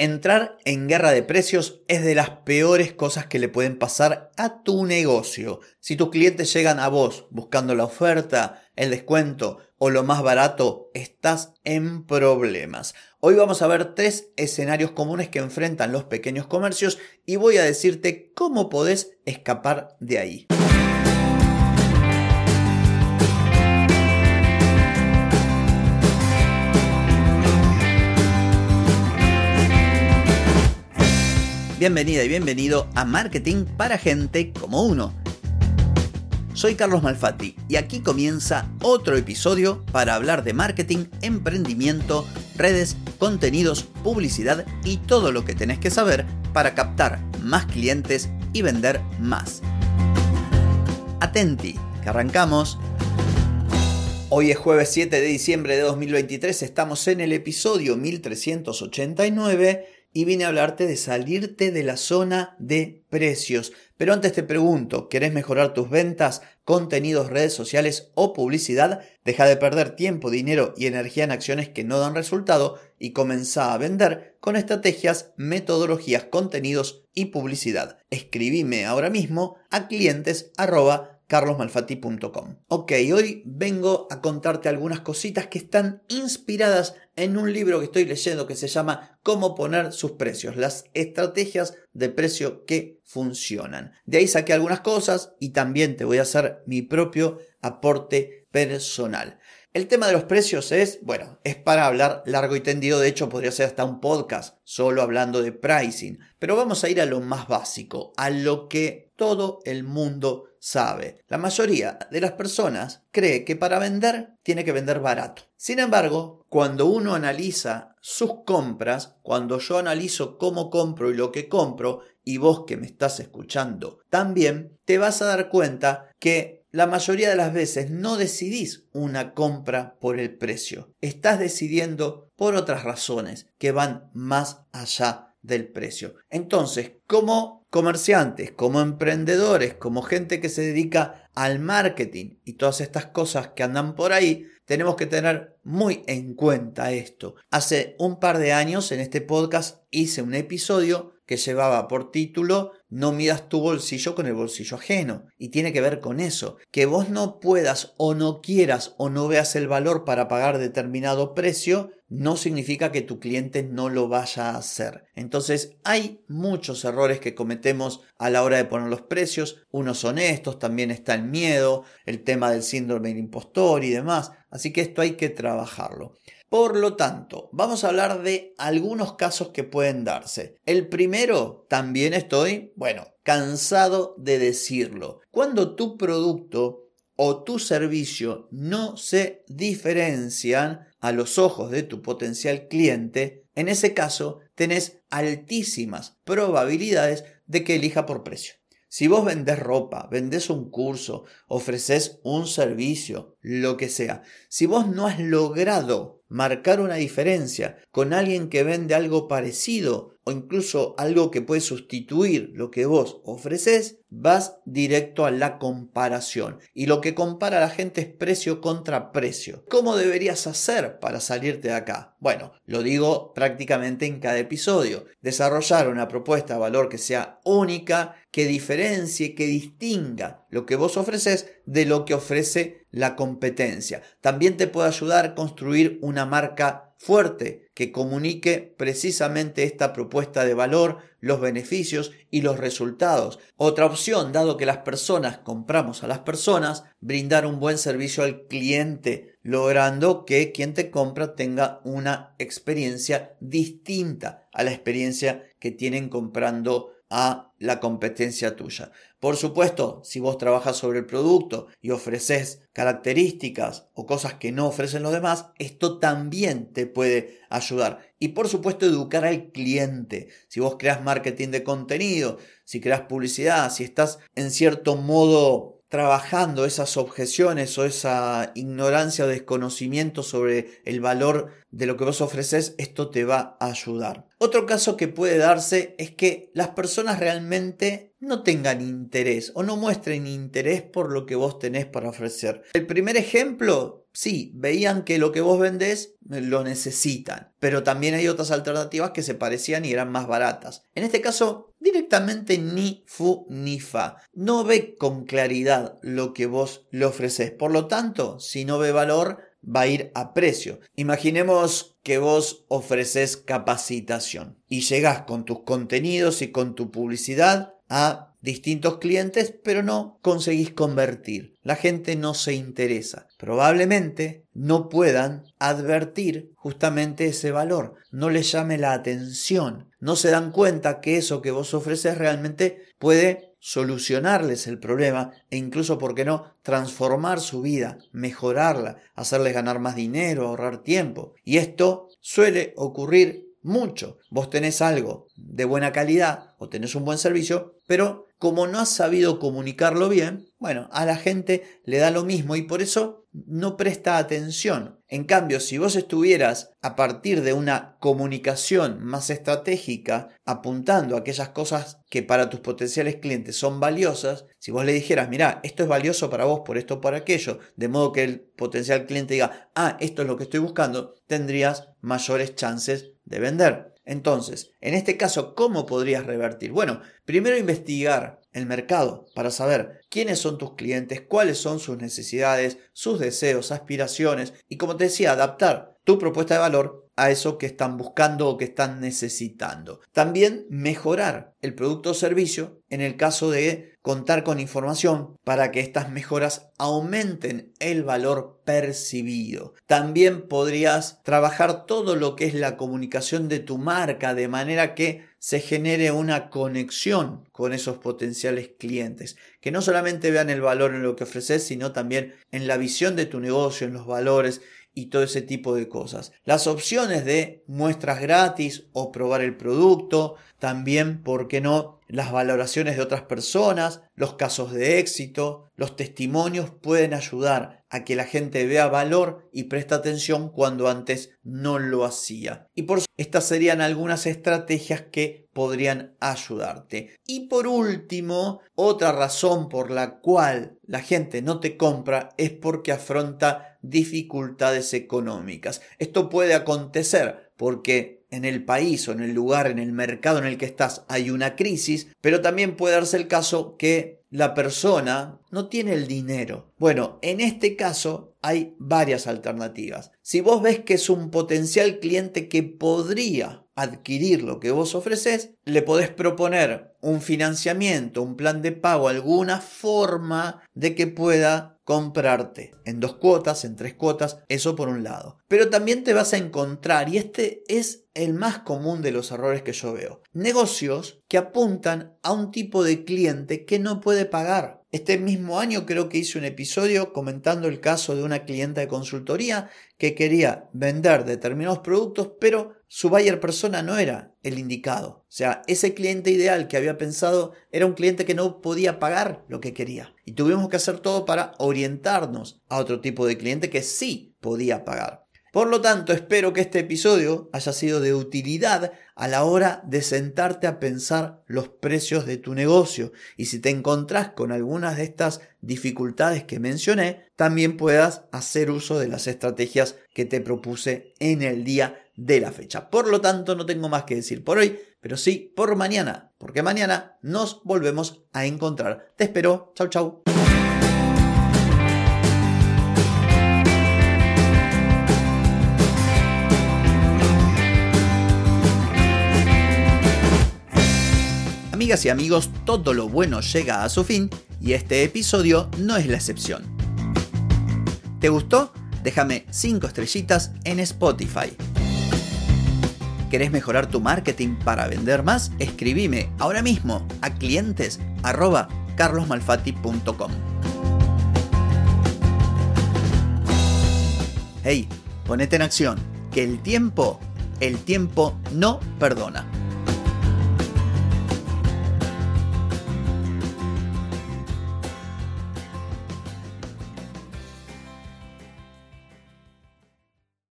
Entrar en guerra de precios es de las peores cosas que le pueden pasar a tu negocio. Si tus clientes llegan a vos buscando la oferta, el descuento o lo más barato, estás en problemas. Hoy vamos a ver tres escenarios comunes que enfrentan los pequeños comercios y voy a decirte cómo podés escapar de ahí. Bienvenida y bienvenido a Marketing para gente como uno. Soy Carlos Malfatti y aquí comienza otro episodio para hablar de marketing, emprendimiento, redes, contenidos, publicidad y todo lo que tenés que saber para captar más clientes y vender más. Atenti, que arrancamos. Hoy es jueves 7 de diciembre de 2023, estamos en el episodio 1389 y vine a hablarte de salirte de la zona de precios. Pero antes te pregunto, ¿querés mejorar tus ventas, contenidos, redes sociales o publicidad? Deja de perder tiempo, dinero y energía en acciones que no dan resultado y comenzá a vender con estrategias, metodologías, contenidos y publicidad. Escribime ahora mismo a clientes carlosmalfatti.com. Ok, hoy vengo a contarte algunas cositas que están inspiradas en un libro que estoy leyendo que se llama Cómo poner sus precios, las estrategias de precio que funcionan. De ahí saqué algunas cosas y también te voy a hacer mi propio aporte personal. El tema de los precios es, bueno, es para hablar largo y tendido, de hecho podría ser hasta un podcast solo hablando de pricing, pero vamos a ir a lo más básico, a lo que todo el mundo sabe. La mayoría de las personas cree que para vender tiene que vender barato. Sin embargo, cuando uno analiza sus compras, cuando yo analizo cómo compro y lo que compro, y vos que me estás escuchando también, te vas a dar cuenta que la mayoría de las veces no decidís una compra por el precio. Estás decidiendo por otras razones que van más allá del precio. Entonces, como comerciantes, como emprendedores, como gente que se dedica al marketing y todas estas cosas que andan por ahí, tenemos que tener muy en cuenta esto. Hace un par de años en este podcast hice un episodio que llevaba por título No midas tu bolsillo con el bolsillo ajeno. Y tiene que ver con eso, que vos no puedas o no quieras o no veas el valor para pagar determinado precio, no significa que tu cliente no lo vaya a hacer. Entonces hay muchos errores que cometemos a la hora de poner los precios. Unos son estos, también está el miedo, el tema del síndrome del impostor y demás. Así que esto hay que trabajarlo. Por lo tanto, vamos a hablar de algunos casos que pueden darse. El primero, también estoy, bueno, cansado de decirlo. Cuando tu producto o tu servicio no se diferencian a los ojos de tu potencial cliente, en ese caso tenés altísimas probabilidades de que elija por precio. Si vos vendés ropa, vendés un curso, ofreces un servicio, lo que sea, si vos no has logrado marcar una diferencia con alguien que vende algo parecido o incluso algo que puede sustituir lo que vos ofreces, vas directo a la comparación. Y lo que compara la gente es precio contra precio. ¿Cómo deberías hacer para salirte de acá? Bueno, lo digo prácticamente en cada episodio. Desarrollar una propuesta de valor que sea única, que diferencie, que distinga lo que vos ofreces de lo que ofrece la competencia. También te puede ayudar a construir una marca fuerte que comunique precisamente esta propuesta de valor, los beneficios y los resultados. Otra opción, dado que las personas compramos a las personas, brindar un buen servicio al cliente, logrando que quien te compra tenga una experiencia distinta a la experiencia que tienen comprando a la competencia tuya. Por supuesto, si vos trabajas sobre el producto y ofreces características o cosas que no ofrecen los demás, esto también te puede ayudar. Y por supuesto, educar al cliente. Si vos creas marketing de contenido, si creas publicidad, si estás en cierto modo trabajando esas objeciones o esa ignorancia o desconocimiento sobre el valor de lo que vos ofreces, esto te va a ayudar. Otro caso que puede darse es que las personas realmente no tengan interés o no muestren interés por lo que vos tenés para ofrecer. El primer ejemplo sí, veían que lo que vos vendés lo necesitan, pero también hay otras alternativas que se parecían y eran más baratas. En este caso, directamente ni fu ni fa. No ve con claridad lo que vos le ofreces. Por lo tanto, si no ve valor, va a ir a precio. Imaginemos que vos ofreces capacitación y llegás con tus contenidos y con tu publicidad a distintos clientes, pero no conseguís convertir. La gente no se interesa. Probablemente no puedan advertir justamente ese valor, no les llame la atención, no se dan cuenta que eso que vos ofreces realmente puede solucionarles el problema e incluso, ¿por qué no?, transformar su vida, mejorarla, hacerles ganar más dinero, ahorrar tiempo. Y esto suele ocurrir mucho. Vos tenés algo de buena calidad o tenés un buen servicio, pero como no has sabido comunicarlo bien, bueno, a la gente le da lo mismo y por eso no presta atención. En cambio, si vos estuvieras a partir de una comunicación más estratégica, apuntando a aquellas cosas que para tus potenciales clientes son valiosas, si vos le dijeras, mira, esto es valioso para vos por esto o por aquello, de modo que el potencial cliente diga, ah, esto es lo que estoy buscando, tendrías mayores chances de vender. Entonces, en este caso, ¿cómo podrías revertir? Bueno, primero investigar el mercado para saber quiénes son tus clientes, cuáles son sus necesidades, sus deseos, aspiraciones y como te decía, adaptar tu propuesta de valor a eso que están buscando o que están necesitando. También mejorar el producto o servicio en el caso de contar con información para que estas mejoras aumenten el valor percibido. También podrías trabajar todo lo que es la comunicación de tu marca de manera que se genere una conexión con esos potenciales clientes, que no solamente vean el valor en lo que ofreces, sino también en la visión de tu negocio, en los valores y todo ese tipo de cosas. Las opciones de muestras gratis o probar el producto, también, ¿por qué no? Las valoraciones de otras personas, los casos de éxito, los testimonios pueden ayudar a que la gente vea valor y preste atención cuando antes no lo hacía. Y por estas serían algunas estrategias que podrían ayudarte. Y por último, otra razón por la cual la gente no te compra es porque afronta dificultades económicas. Esto puede acontecer porque en el país o en el lugar, en el mercado en el que estás hay una crisis, pero también puede darse el caso que la persona no tiene el dinero. Bueno, en este caso hay varias alternativas. Si vos ves que es un potencial cliente que podría adquirir lo que vos ofreces, le podés proponer un financiamiento, un plan de pago, alguna forma de que pueda comprarte en dos cuotas, en tres cuotas, eso por un lado. Pero también te vas a encontrar, y este es el más común de los errores que yo veo, negocios que apuntan a un tipo de cliente que no puede pagar. Este mismo año creo que hice un episodio comentando el caso de una clienta de consultoría que quería vender determinados productos, pero su buyer persona no era el indicado. O sea, ese cliente ideal que había pensado era un cliente que no podía pagar lo que quería. Y tuvimos que hacer todo para orientarnos a otro tipo de cliente que sí podía pagar. Por lo tanto, espero que este episodio haya sido de utilidad a la hora de sentarte a pensar los precios de tu negocio y si te encontrás con algunas de estas dificultades que mencioné, también puedas hacer uso de las estrategias que te propuse en el día de la fecha. Por lo tanto, no tengo más que decir por hoy, pero sí por mañana, porque mañana nos volvemos a encontrar. Te espero. Chau, chau. Amigas y amigos, todo lo bueno llega a su fin y este episodio no es la excepción. ¿Te gustó? Déjame 5 estrellitas en Spotify. ¿Querés mejorar tu marketing para vender más? Escribime ahora mismo a clientes. Hey, ponete en acción, que el tiempo, el tiempo no perdona.